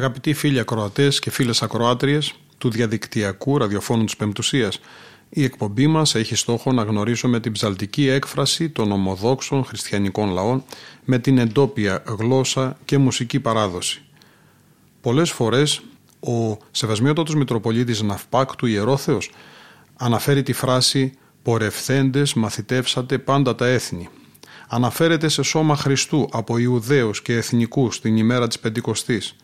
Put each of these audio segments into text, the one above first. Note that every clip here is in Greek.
Αγαπητοί φίλοι ακροατές και φίλες ακροάτριες του διαδικτυακού ραδιοφώνου της Πεμπτουσίας, η εκπομπή μας έχει στόχο να γνωρίσουμε την ψαλτική έκφραση των ομοδόξων χριστιανικών λαών με την εντόπια γλώσσα και μουσική παράδοση. Πολλές φορές ο Σεβασμιότατος Μητροπολίτης Ναυπάκτου Ιερόθεος αναφέρει τη φράση «Πορευθέντες μαθητεύσατε πάντα τα έθνη». Αναφέρεται σε σώμα Χριστού από Ιουδαίους και Εθνικούς την ημέρα της Πεντηκοστής.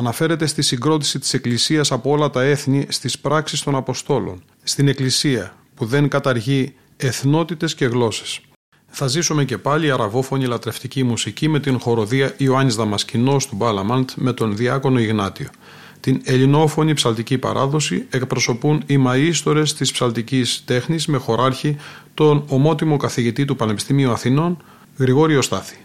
Αναφέρεται στη συγκρότηση της Εκκλησίας από όλα τα έθνη στις πράξεις των Αποστόλων. Στην Εκκλησία που δεν καταργεί εθνότητες και γλώσσες. Θα ζήσουμε και πάλι αραβόφωνη λατρευτική μουσική με την χοροδία Ιωάννης Δαμασκηνός του Μπάλαμαντ με τον Διάκονο Ιγνάτιο. Την ελληνόφωνη ψαλτική παράδοση εκπροσωπούν οι μαΐστορες της ψαλτικής τέχνης με χωράρχη τον ομότιμο καθηγητή του Πανεπιστημίου Αθηνών Γρηγόριο Στάθη.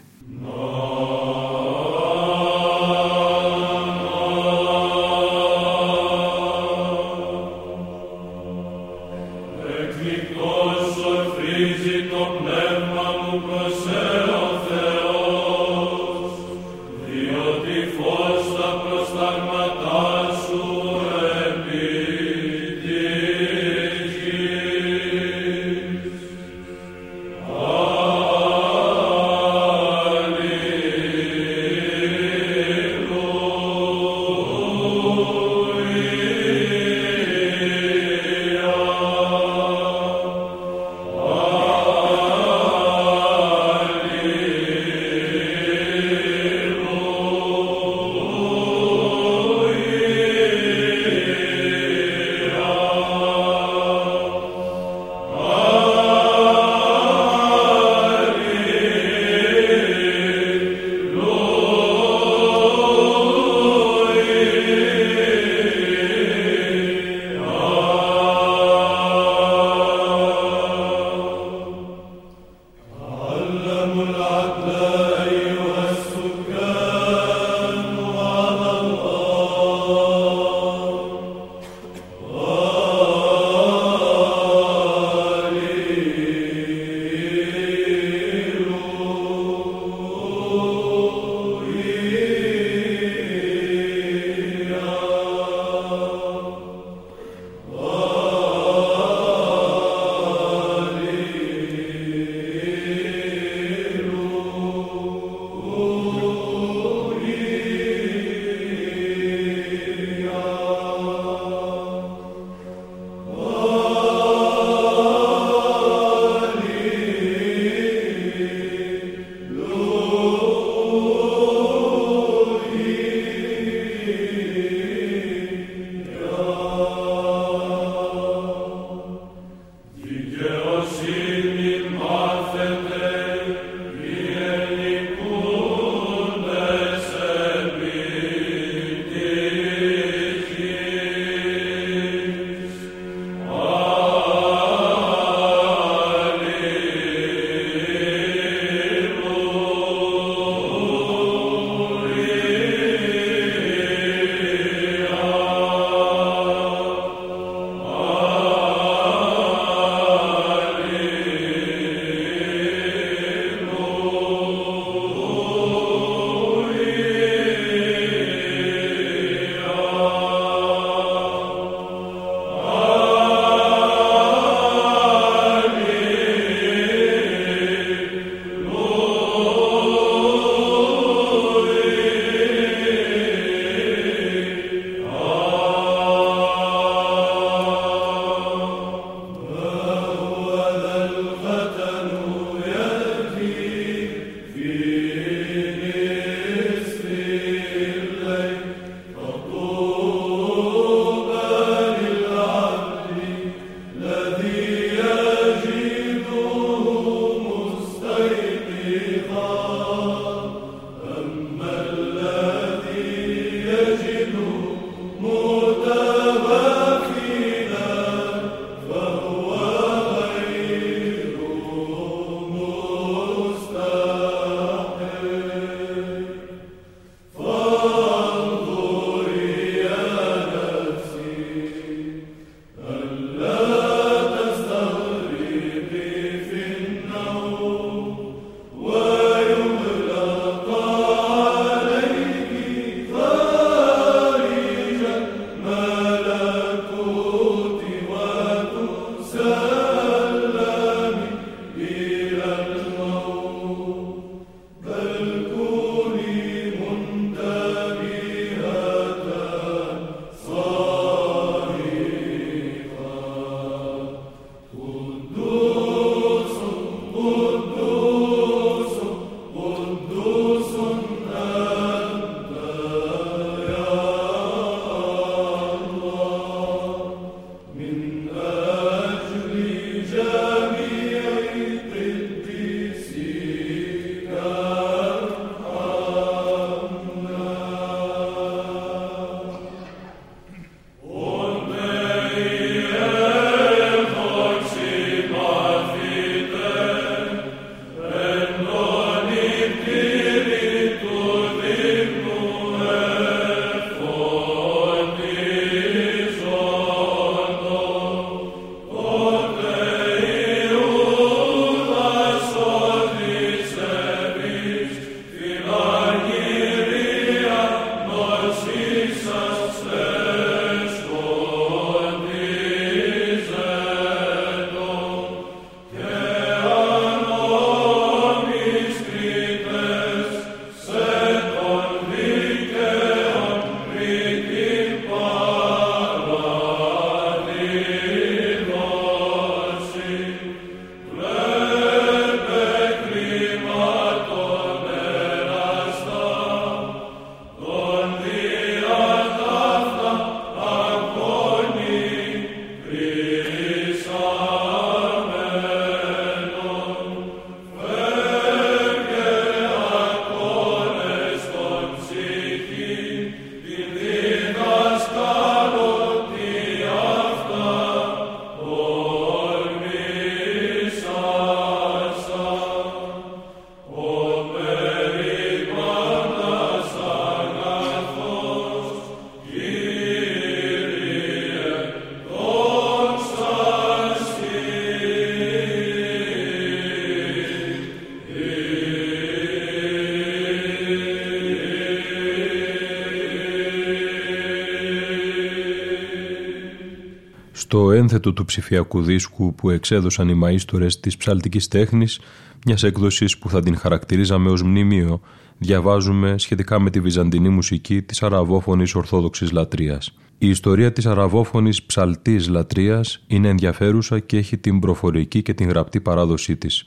Του ψηφιακού δίσκου που εξέδωσαν οι μαΐστορες της ψαλτικής τέχνης, μιας έκδοσης που θα την χαρακτηρίζαμε ως μνημείο, διαβάζουμε σχετικά με τη βυζαντινή μουσική της αραβόφωνης ορθόδοξης λατρείας. Η ιστορία της αραβόφωνης ψαλτής λατρείας είναι ενδιαφέρουσα και έχει την προφορική και την γραπτή παράδοσή της.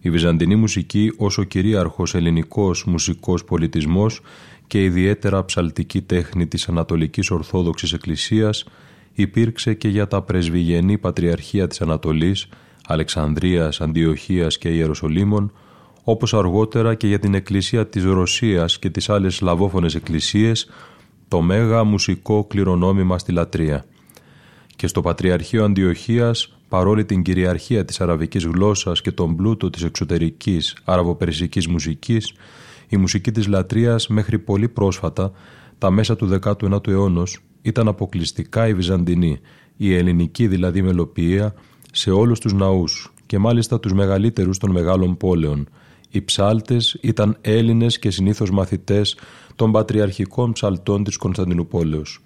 Η βυζαντινή μουσική ως ο κυρίαρχος ελληνικός μουσικός πολιτισμός και ιδιαίτερα ψαλτική τέχνη της Ανατολικής Ορθόδοξης Εκκλησίας υπήρξε και για τα πρεσβυγενή πατριαρχία της Ανατολής, Αλεξανδρίας, Αντιοχίας και Ιεροσολύμων, όπως αργότερα και για την Εκκλησία της Ρωσίας και τις άλλες λαβόφωνες εκκλησίες, το μέγα μουσικό κληρονόμημα στη λατρεία. Και στο Πατριαρχείο Αντιοχίας, παρόλη την κυριαρχία της αραβικής γλώσσας και τον πλούτο της εξωτερικής αραβοπερσικής μουσικής, η μουσική της λατρείας μέχρι πολύ πρόσφατα, τα μέσα του 19ου αιώνος, ήταν αποκλειστικά η Βυζαντινή, η ελληνική δηλαδή μελοποιία, σε όλους τους ναούς και μάλιστα τους μεγαλύτερους των μεγάλων πόλεων. Οι ψάλτες ήταν Έλληνες και συνήθως μαθητές των πατριαρχικών ψαλτών της Κωνσταντινούπολεως.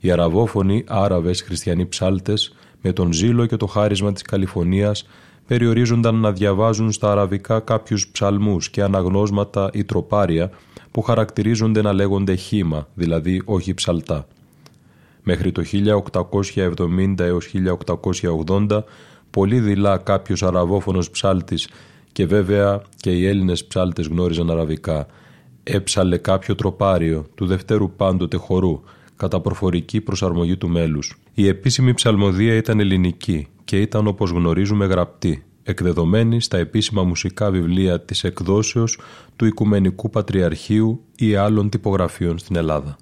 Οι αραβόφωνοι Άραβες χριστιανοί ψάλτες με τον ζήλο και το χάρισμα της Καλιφωνίας περιορίζονταν να διαβάζουν στα αραβικά κάποιους ψαλμούς και αναγνώσματα ή τροπάρια που χαρακτηρίζονται να λέγονται χήμα, δηλαδή όχι ψαλτά. Μέχρι το 1870 έως 1880 πολύ δειλά κάποιος αραβόφωνος ψάλτης και βέβαια και οι Έλληνες ψάλτες γνώριζαν αραβικά. Έψαλε κάποιο τροπάριο του δευτέρου πάντοτε χορού κατά προφορική προσαρμογή του μέλους. Η επίσημη ψαλμοδία ήταν ελληνική και ήταν όπως γνωρίζουμε γραπτή, εκδεδομένη στα επίσημα μουσικά βιβλία της εκδόσεως του Οικουμενικού Πατριαρχείου ή άλλων τυπογραφείων στην Ελλάδα.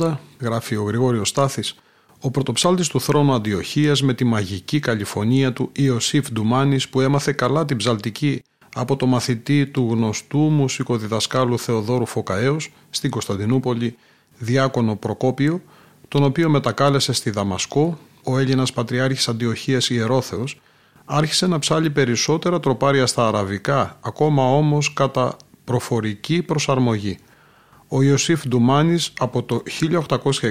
1870-1880, γράφει ο Γρηγόριος Στάθης, ο πρωτοψάλτης του θρόνου Αντιοχίας με τη μαγική καλυφωνία του Ιωσήφ Ντουμάνης που έμαθε καλά την ψαλτική από το μαθητή του γνωστού μουσικοδιδασκάλου Θεοδόρου Φωκαέως στην Κωνσταντινούπολη Διάκονο Προκόπιο, τον οποίο μετακάλεσε στη Δαμασκό ο Έλληνας Πατριάρχης Αντιοχίας Ιερόθεος, άρχισε να ψάλει περισσότερα τροπάρια στα αραβικά, ακόμα όμως κατά προφορική προσαρμογή. Ο Ιωσήφ Ντουμάνης από το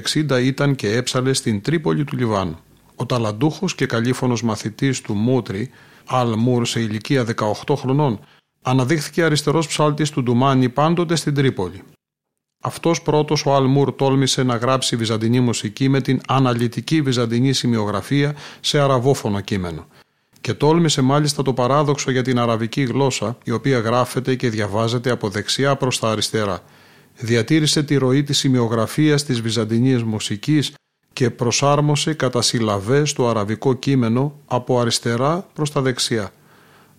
1860 ήταν και έψαλε στην Τρίπολη του Λιβάνου. Ο ταλαντούχος και καλήφωνος μαθητής του Μούτρη, Αλ Μουρ σε ηλικία 18 χρονών, αναδείχθηκε αριστερός ψάλτης του Ντουμάνη πάντοτε στην Τρίπολη. Αυτός πρώτος ο Αλ Μουρ τόλμησε να γράψει βυζαντινή μουσική με την αναλυτική βυζαντινή σημειογραφία σε αραβόφωνο κείμενο και τόλμησε μάλιστα το παράδοξο για την αραβική γλώσσα η οποία γράφεται και διαβάζεται από δεξιά προς τα αριστερά. Διατήρησε τη ροή της σημειογραφίας της βυζαντινής μουσικής και προσάρμοσε κατά συλλαβές το αραβικό κείμενο από αριστερά προς τα δεξιά.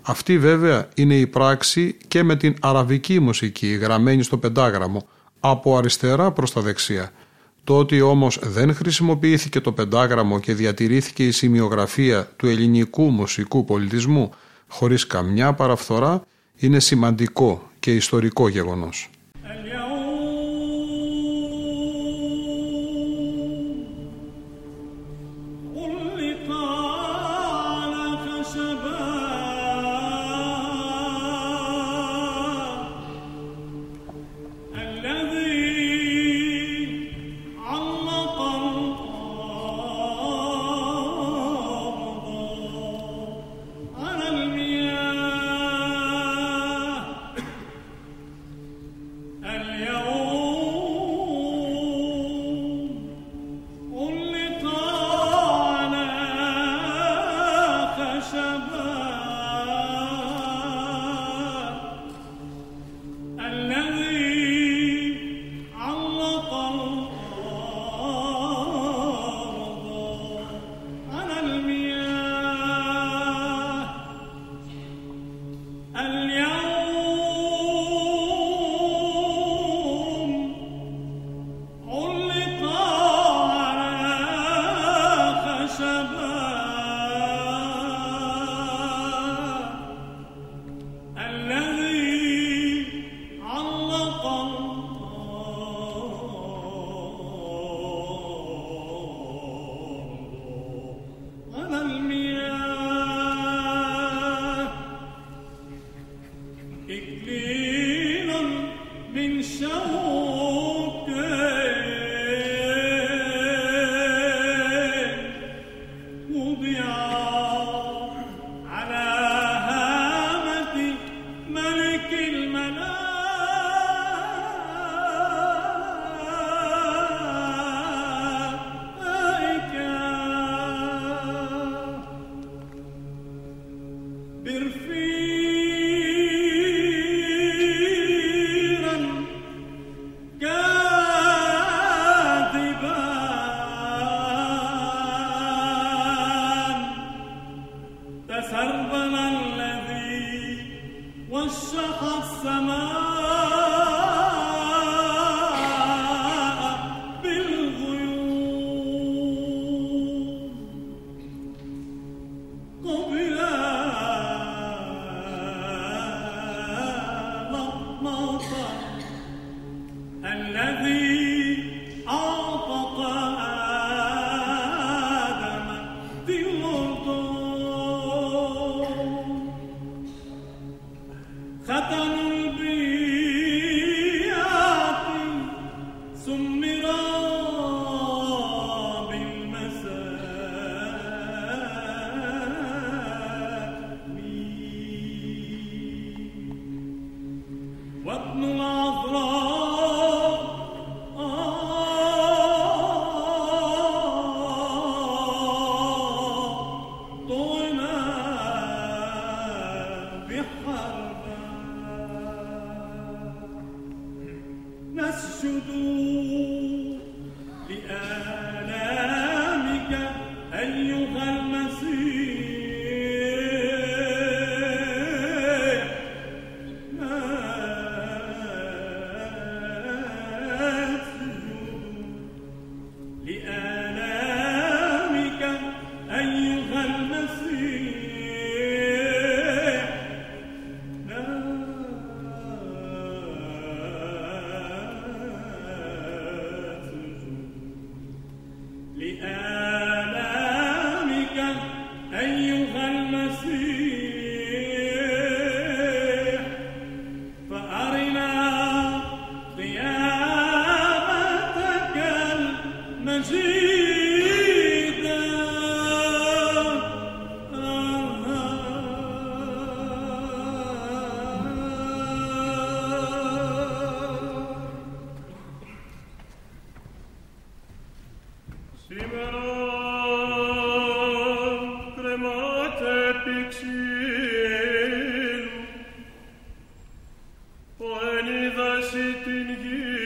Αυτή βέβαια είναι η πράξη και με την αραβική μουσική γραμμένη στο πεντάγραμμο από αριστερά προς τα δεξιά – το ότι όμως δεν χρησιμοποιήθηκε το πεντάγραμμο και διατηρήθηκε η σημειογραφία του ελληνικού μουσικού πολιτισμού χωρίς καμιά παραφθορά είναι σημαντικό και ιστορικό γεγονός. sit in here.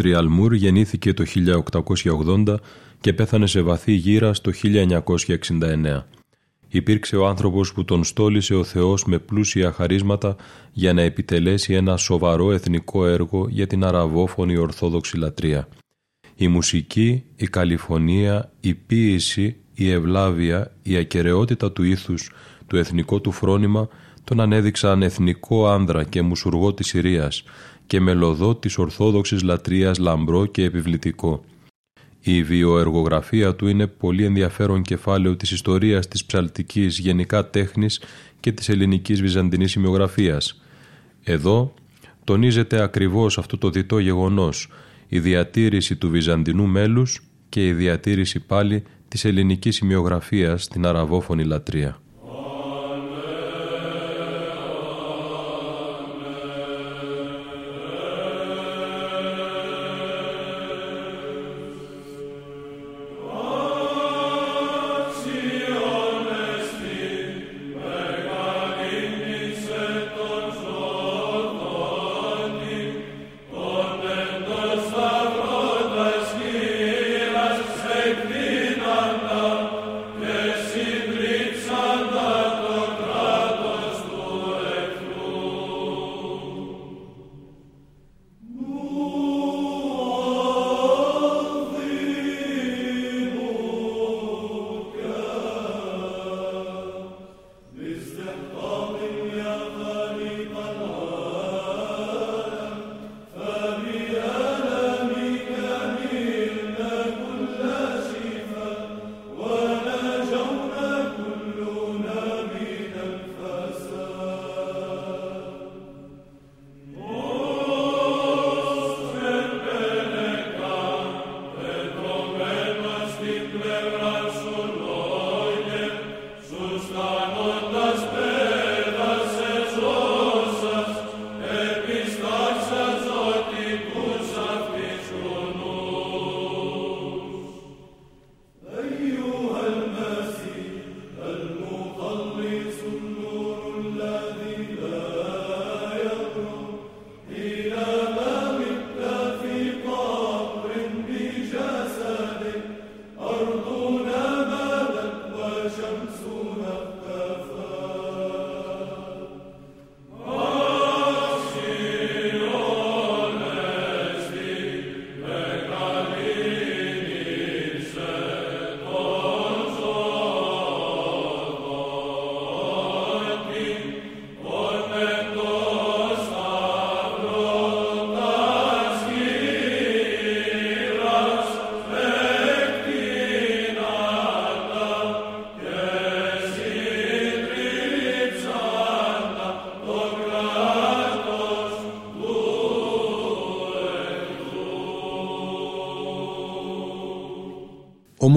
Ο Μούτρι Αλμούρ γεννήθηκε το 1880 και πέθανε σε βαθύ γύρα το 1969. Υπήρξε ο άνθρωπος που τον στόλισε ο Θεός με πλούσια χαρίσματα για να επιτελέσει ένα σοβαρό εθνικό έργο για την αραβόφωνη ορθόδοξη λατρεία. Η μουσική, η καλυφωνία, η ποίηση, η ευλάβεια, η ακαιρεότητα του ήθους, το εθνικό του φρόνημα τον ανέδειξαν εθνικό άνδρα και μουσουργό της Συρίας και μελωδό της ορθόδοξης λατρείας λαμπρό και επιβλητικό. Η βιοεργογραφία του είναι πολύ ενδιαφέρον κεφάλαιο της ιστορίας της ψαλτικής γενικά τέχνης και της ελληνικής βυζαντινής σημειογραφίας. Εδώ τονίζεται ακριβώς αυτό το διτό γεγονός, η διατήρηση του βυζαντινού μέλους και η διατήρηση πάλι της ελληνικής σημειογραφίας στην αραβόφωνη λατρεία.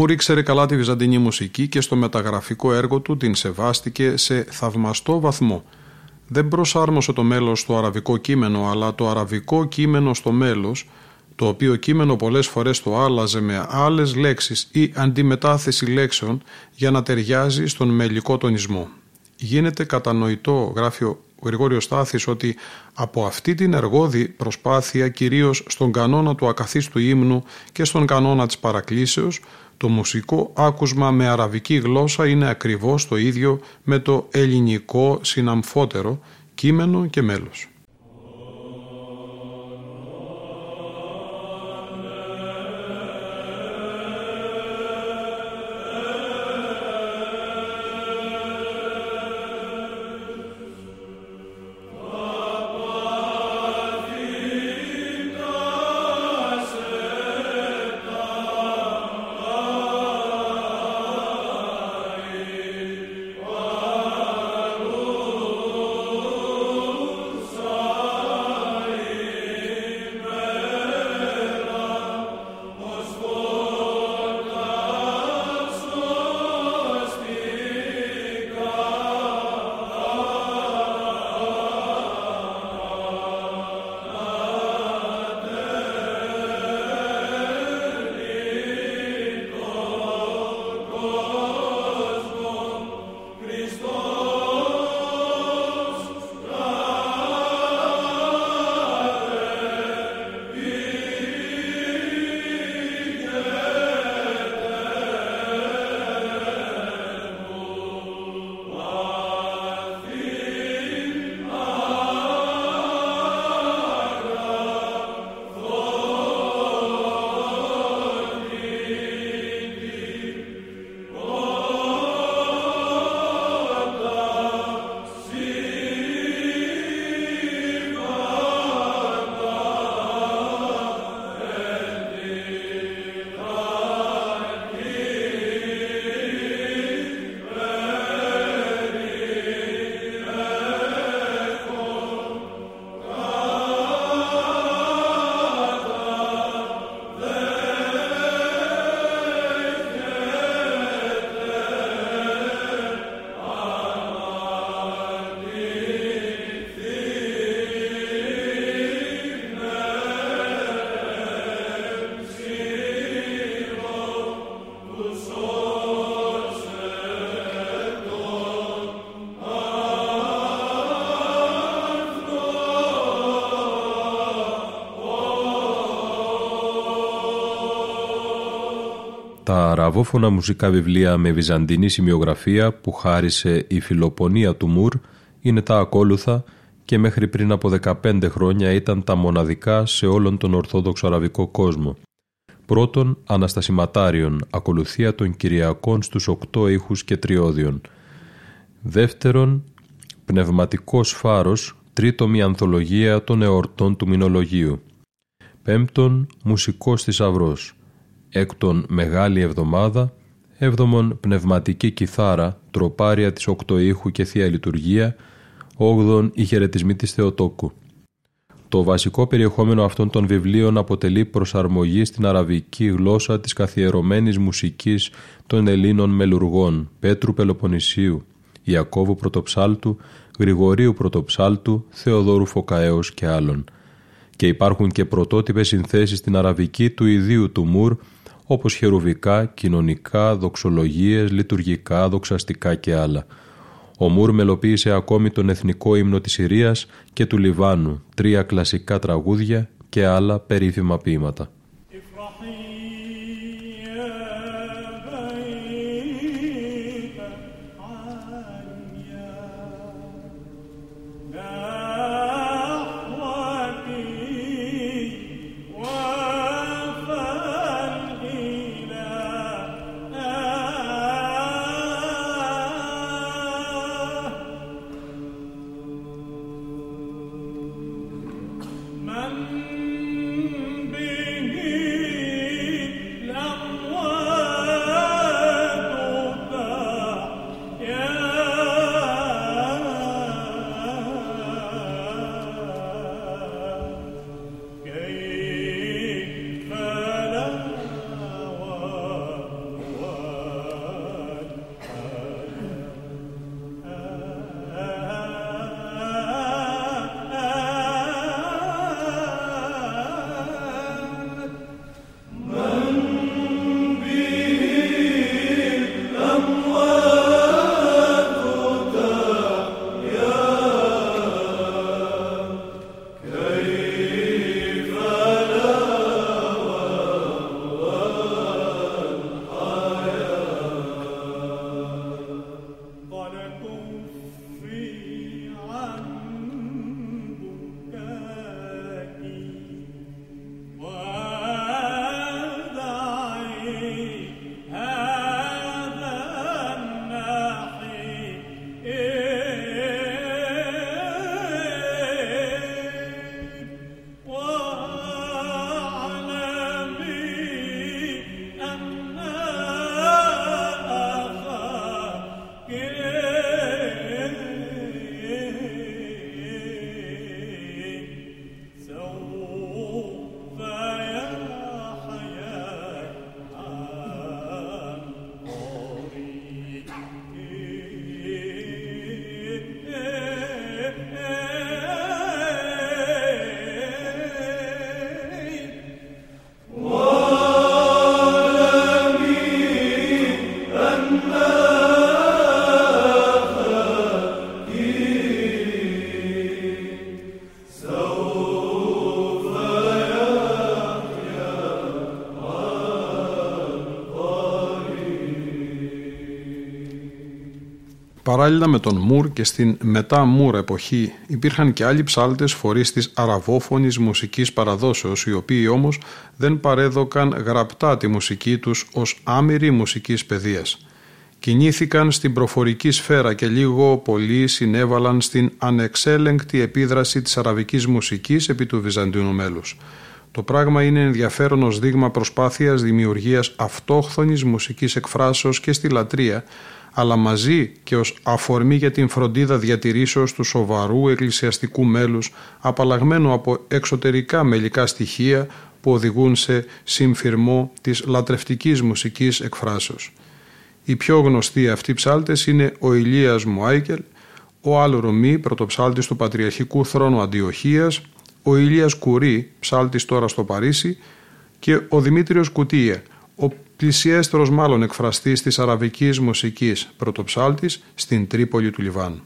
Μουρ ήξερε καλά τη βυζαντινή μουσική και στο μεταγραφικό έργο του την σεβάστηκε σε θαυμαστό βαθμό. Δεν προσάρμοσε το μέλος στο αραβικό κείμενο, αλλά το αραβικό κείμενο στο μέλος, το οποίο κείμενο πολλές φορές το άλλαζε με άλλες λέξεις ή αντιμετάθεση λέξεων για να ταιριάζει στον μελικό τονισμό. Γίνεται κατανοητό, γράφει ο Γρηγόριος Στάθης, ότι από αυτή την εργόδη προσπάθεια κυρίως στον κανόνα του ακαθίστου ύμνου και στον κανόνα της παρακλήσεως το μουσικό άκουσμα με αραβική γλώσσα είναι ακριβώς το ίδιο με το ελληνικό συναμφότερο κείμενο και μέλος. Αραβόφωνα μουσικά βιβλία με βυζαντινή σημειογραφία που χάρισε η φιλοπονία του Μουρ είναι τα ακόλουθα και μέχρι πριν από 15 χρόνια ήταν τα μοναδικά σε όλον τον Ορθόδοξο Αραβικό κόσμο. Πρώτον, Αναστασιματάριον, ακολουθία των Κυριακών στους οκτώ ήχους και τριώδιων. Δεύτερον, Πνευματικός Φάρος, τρίτομη ανθολογία των εορτών του Μηνολογίου. Πέμπτον, Μουσικός θησαυρός. Έκτον, Μεγάλη Εβδομάδα. Έβδομον, Πνευματική Κιθάρα, τροπάρια της Οκτωήχου και Θεία Λειτουργία. Όγδον, Οι χαιρετισμοί της Θεοτόκου. Το βασικό περιεχόμενο αυτών των βιβλίων αποτελεί προσαρμογή στην αραβική γλώσσα της καθιερωμένης μουσικής των Ελλήνων μελουργών Πέτρου Πελοποννησίου, Ιακώβου Πρωτοψάλτου, Γρηγορίου Πρωτοψάλτου, Θεοδόρου Φωκαέως και άλλων. Και υπάρχουν και πρωτότυπες συνθέσεις στην αραβική του ιδίου του Μουρ, όπως χερουβικά, κοινωνικά, δοξολογίες, λειτουργικά, δοξαστικά και άλλα. Ο Μουρ μελοποίησε ακόμη τον εθνικό ύμνο της Συρίας και του Λιβάνου, τρία κλασικά τραγούδια και άλλα περίφημα ποίηματα. Παράλληλα με τον Μουρ και στην μετά Μουρ εποχή υπήρχαν και άλλοι ψάλτες φορείς της αραβόφωνης μουσικής παραδόσεως οι οποίοι όμως δεν παρέδωκαν γραπτά τη μουσική τους ως άμυρη μουσικής παιδείας. Κινήθηκαν στην προφορική σφαίρα και λίγο πολύ συνέβαλαν στην ανεξέλεγκτη επίδραση της αραβικής μουσικής επί του Βυζαντινού μέλους. Το πράγμα είναι ενδιαφέρον ως δείγμα προσπάθειας δημιουργίας αυτόχθονης μουσικής εκφράσεως και στη λατρεία αλλά μαζί και ως αφορμή για την φροντίδα διατηρήσεως του σοβαρού εκκλησιαστικού μέλους απαλλαγμένου από εξωτερικά μελικά στοιχεία που οδηγούν σε συμφυρμό της λατρευτικής μουσικής εκφράσεως. Οι πιο γνωστοί αυτοί ψάλτες είναι ο Ηλίας Μουάικελ, ο Άλλο Ρωμή, πρωτοψάλτης του Πατριαρχικού Θρόνου Αντιοχίας, ο Ηλίας Κουρί, ψάλτης τώρα στο Παρίσι και ο Δημήτριος Κουτία, ο πλησιέστερος μάλλον εκφραστής της αραβικής μουσικής πρωτοψάλτης στην Τρίπολη του Λιβάνου.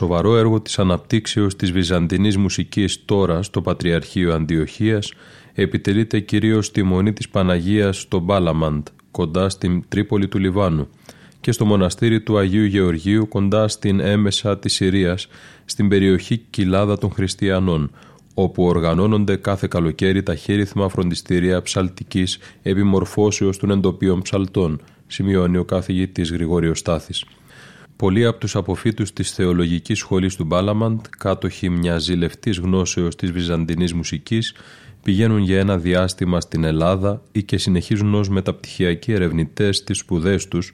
Σοβαρό έργο της αναπτύξεως της βυζαντινής μουσικής τώρα στο Πατριαρχείο Αντιοχίας επιτελείται κυρίως στη Μονή της Παναγίας στο Μπάλαμαντ, κοντά στην Τρίπολη του Λιβάνου και στο μοναστήρι του Αγίου Γεωργίου κοντά στην έμεσα της Συρίας, στην περιοχή Κοιλάδα των Χριστιανών, όπου οργανώνονται κάθε καλοκαίρι τα χέριθμα φροντιστήρια ψαλτικής επιμορφώσεως των εντοπίων ψαλτών, σημειώνει ο καθηγητής Γρηγόριος Στάθης. Πολλοί από τους αποφύτους της θεολογικής σχολής του Μπάλαμαντ, κάτοχοι μιας ζηλευτής γνώσεως της βυζαντινής μουσικής, πηγαίνουν για ένα διάστημα στην Ελλάδα ή και συνεχίζουν ως μεταπτυχιακοί ερευνητές στις σπουδές τους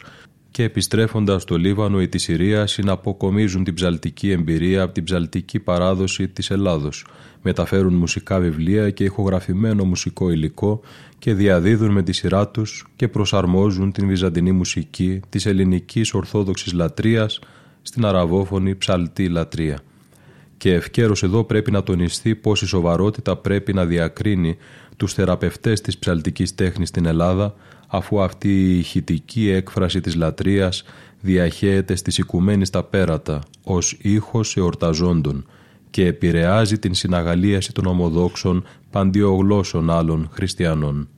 και επιστρέφοντας στο Λίβανο ή τη Συρία συναποκομίζουν την ψαλτική εμπειρία από την ψαλτική παράδοση της Ελλάδος, μεταφέρουν μουσικά βιβλία και ηχογραφημένο μουσικό υλικό και διαδίδουν με τη σειρά τους και προσαρμόζουν την βυζαντινή μουσική της ελληνικής ορθόδοξης λατρείας στην αραβόφωνη ψαλτή λατρεία. Και ευκαίρως εδώ πρέπει να τονιστεί πως η σοβαρότητα πρέπει να διακρίνει τους θεραπευτές της ψαλτικής τέχνης στην Ελλάδα αφού αυτή η ηχητική έκφραση της λατρείας διαχέεται στις οικουμένης τα πέρατα ως ήχος εορταζόντων και επηρεάζει την συναγαλίαση των ομοδόξων παντιογλώσσων άλλων χριστιανών.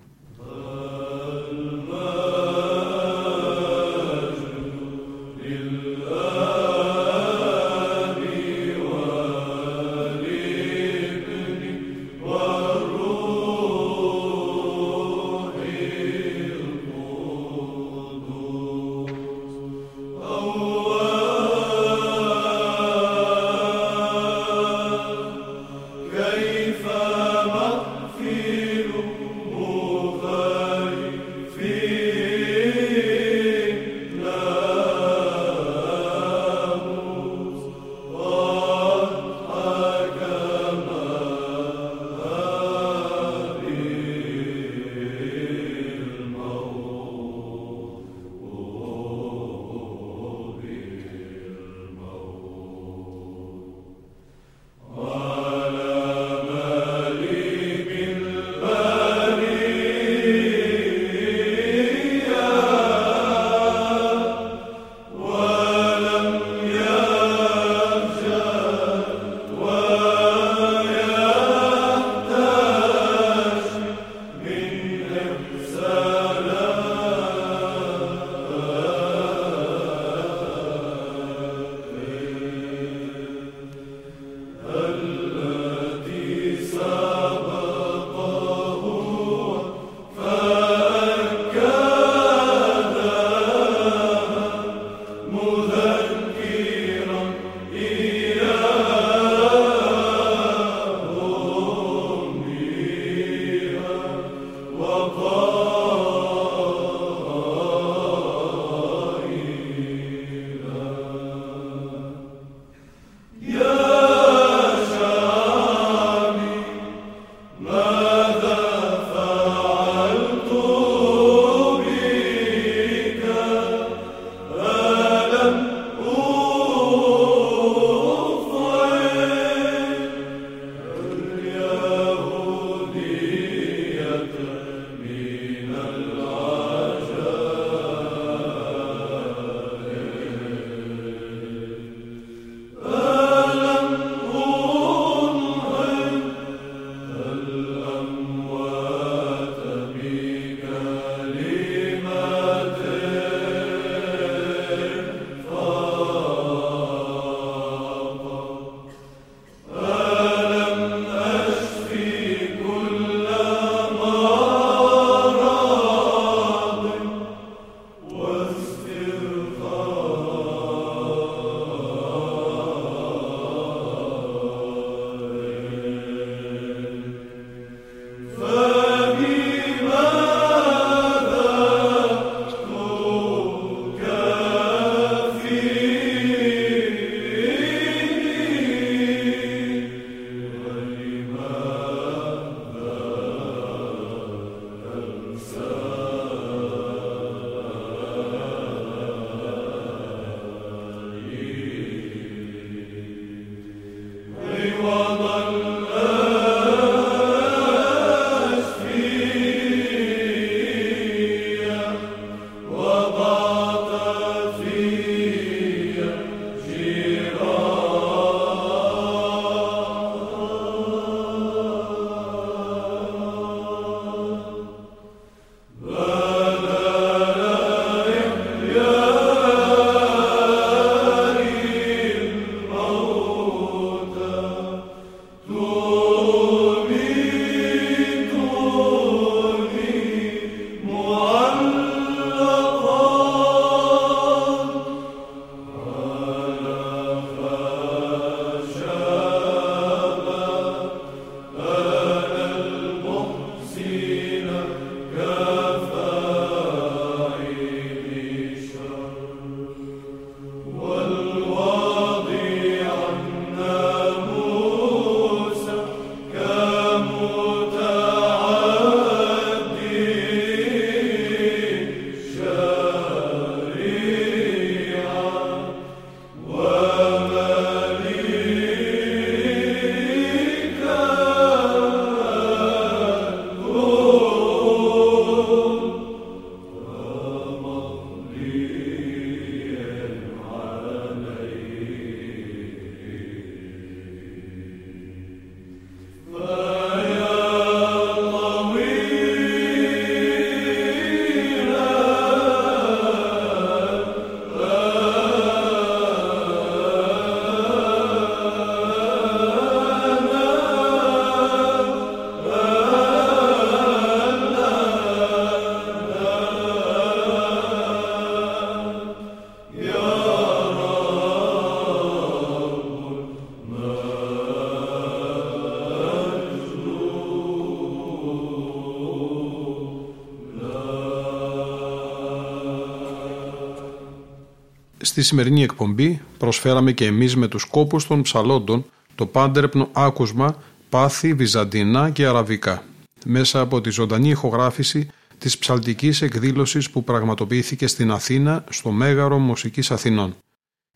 Στη σημερινή εκπομπή προσφέραμε και εμείς με τους κόπους των ψαλόντων το πάντερπνο άκουσμα πάθη βυζαντινά και αραβικά μέσα από τη ζωντανή ηχογράφηση της ψαλτικής εκδήλωσης που πραγματοποιήθηκε στην Αθήνα στο Μέγαρο Μουσικής Αθηνών.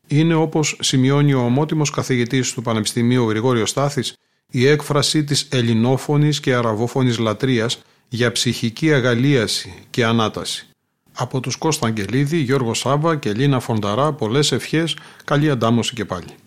Είναι όπως σημειώνει ο ομότιμος καθηγητής του Πανεπιστημίου Γρηγόριος Στάθης η έκφραση της ελληνόφωνης και αραβόφωνης λατρείας για ψυχική αγαλίαση και ανάταση. Από τους Κώστα Αγγελίδη, Γιώργο Σάβα και Λίνα Φονταρά πολλές ευχές, καλή αντάμωση και πάλι.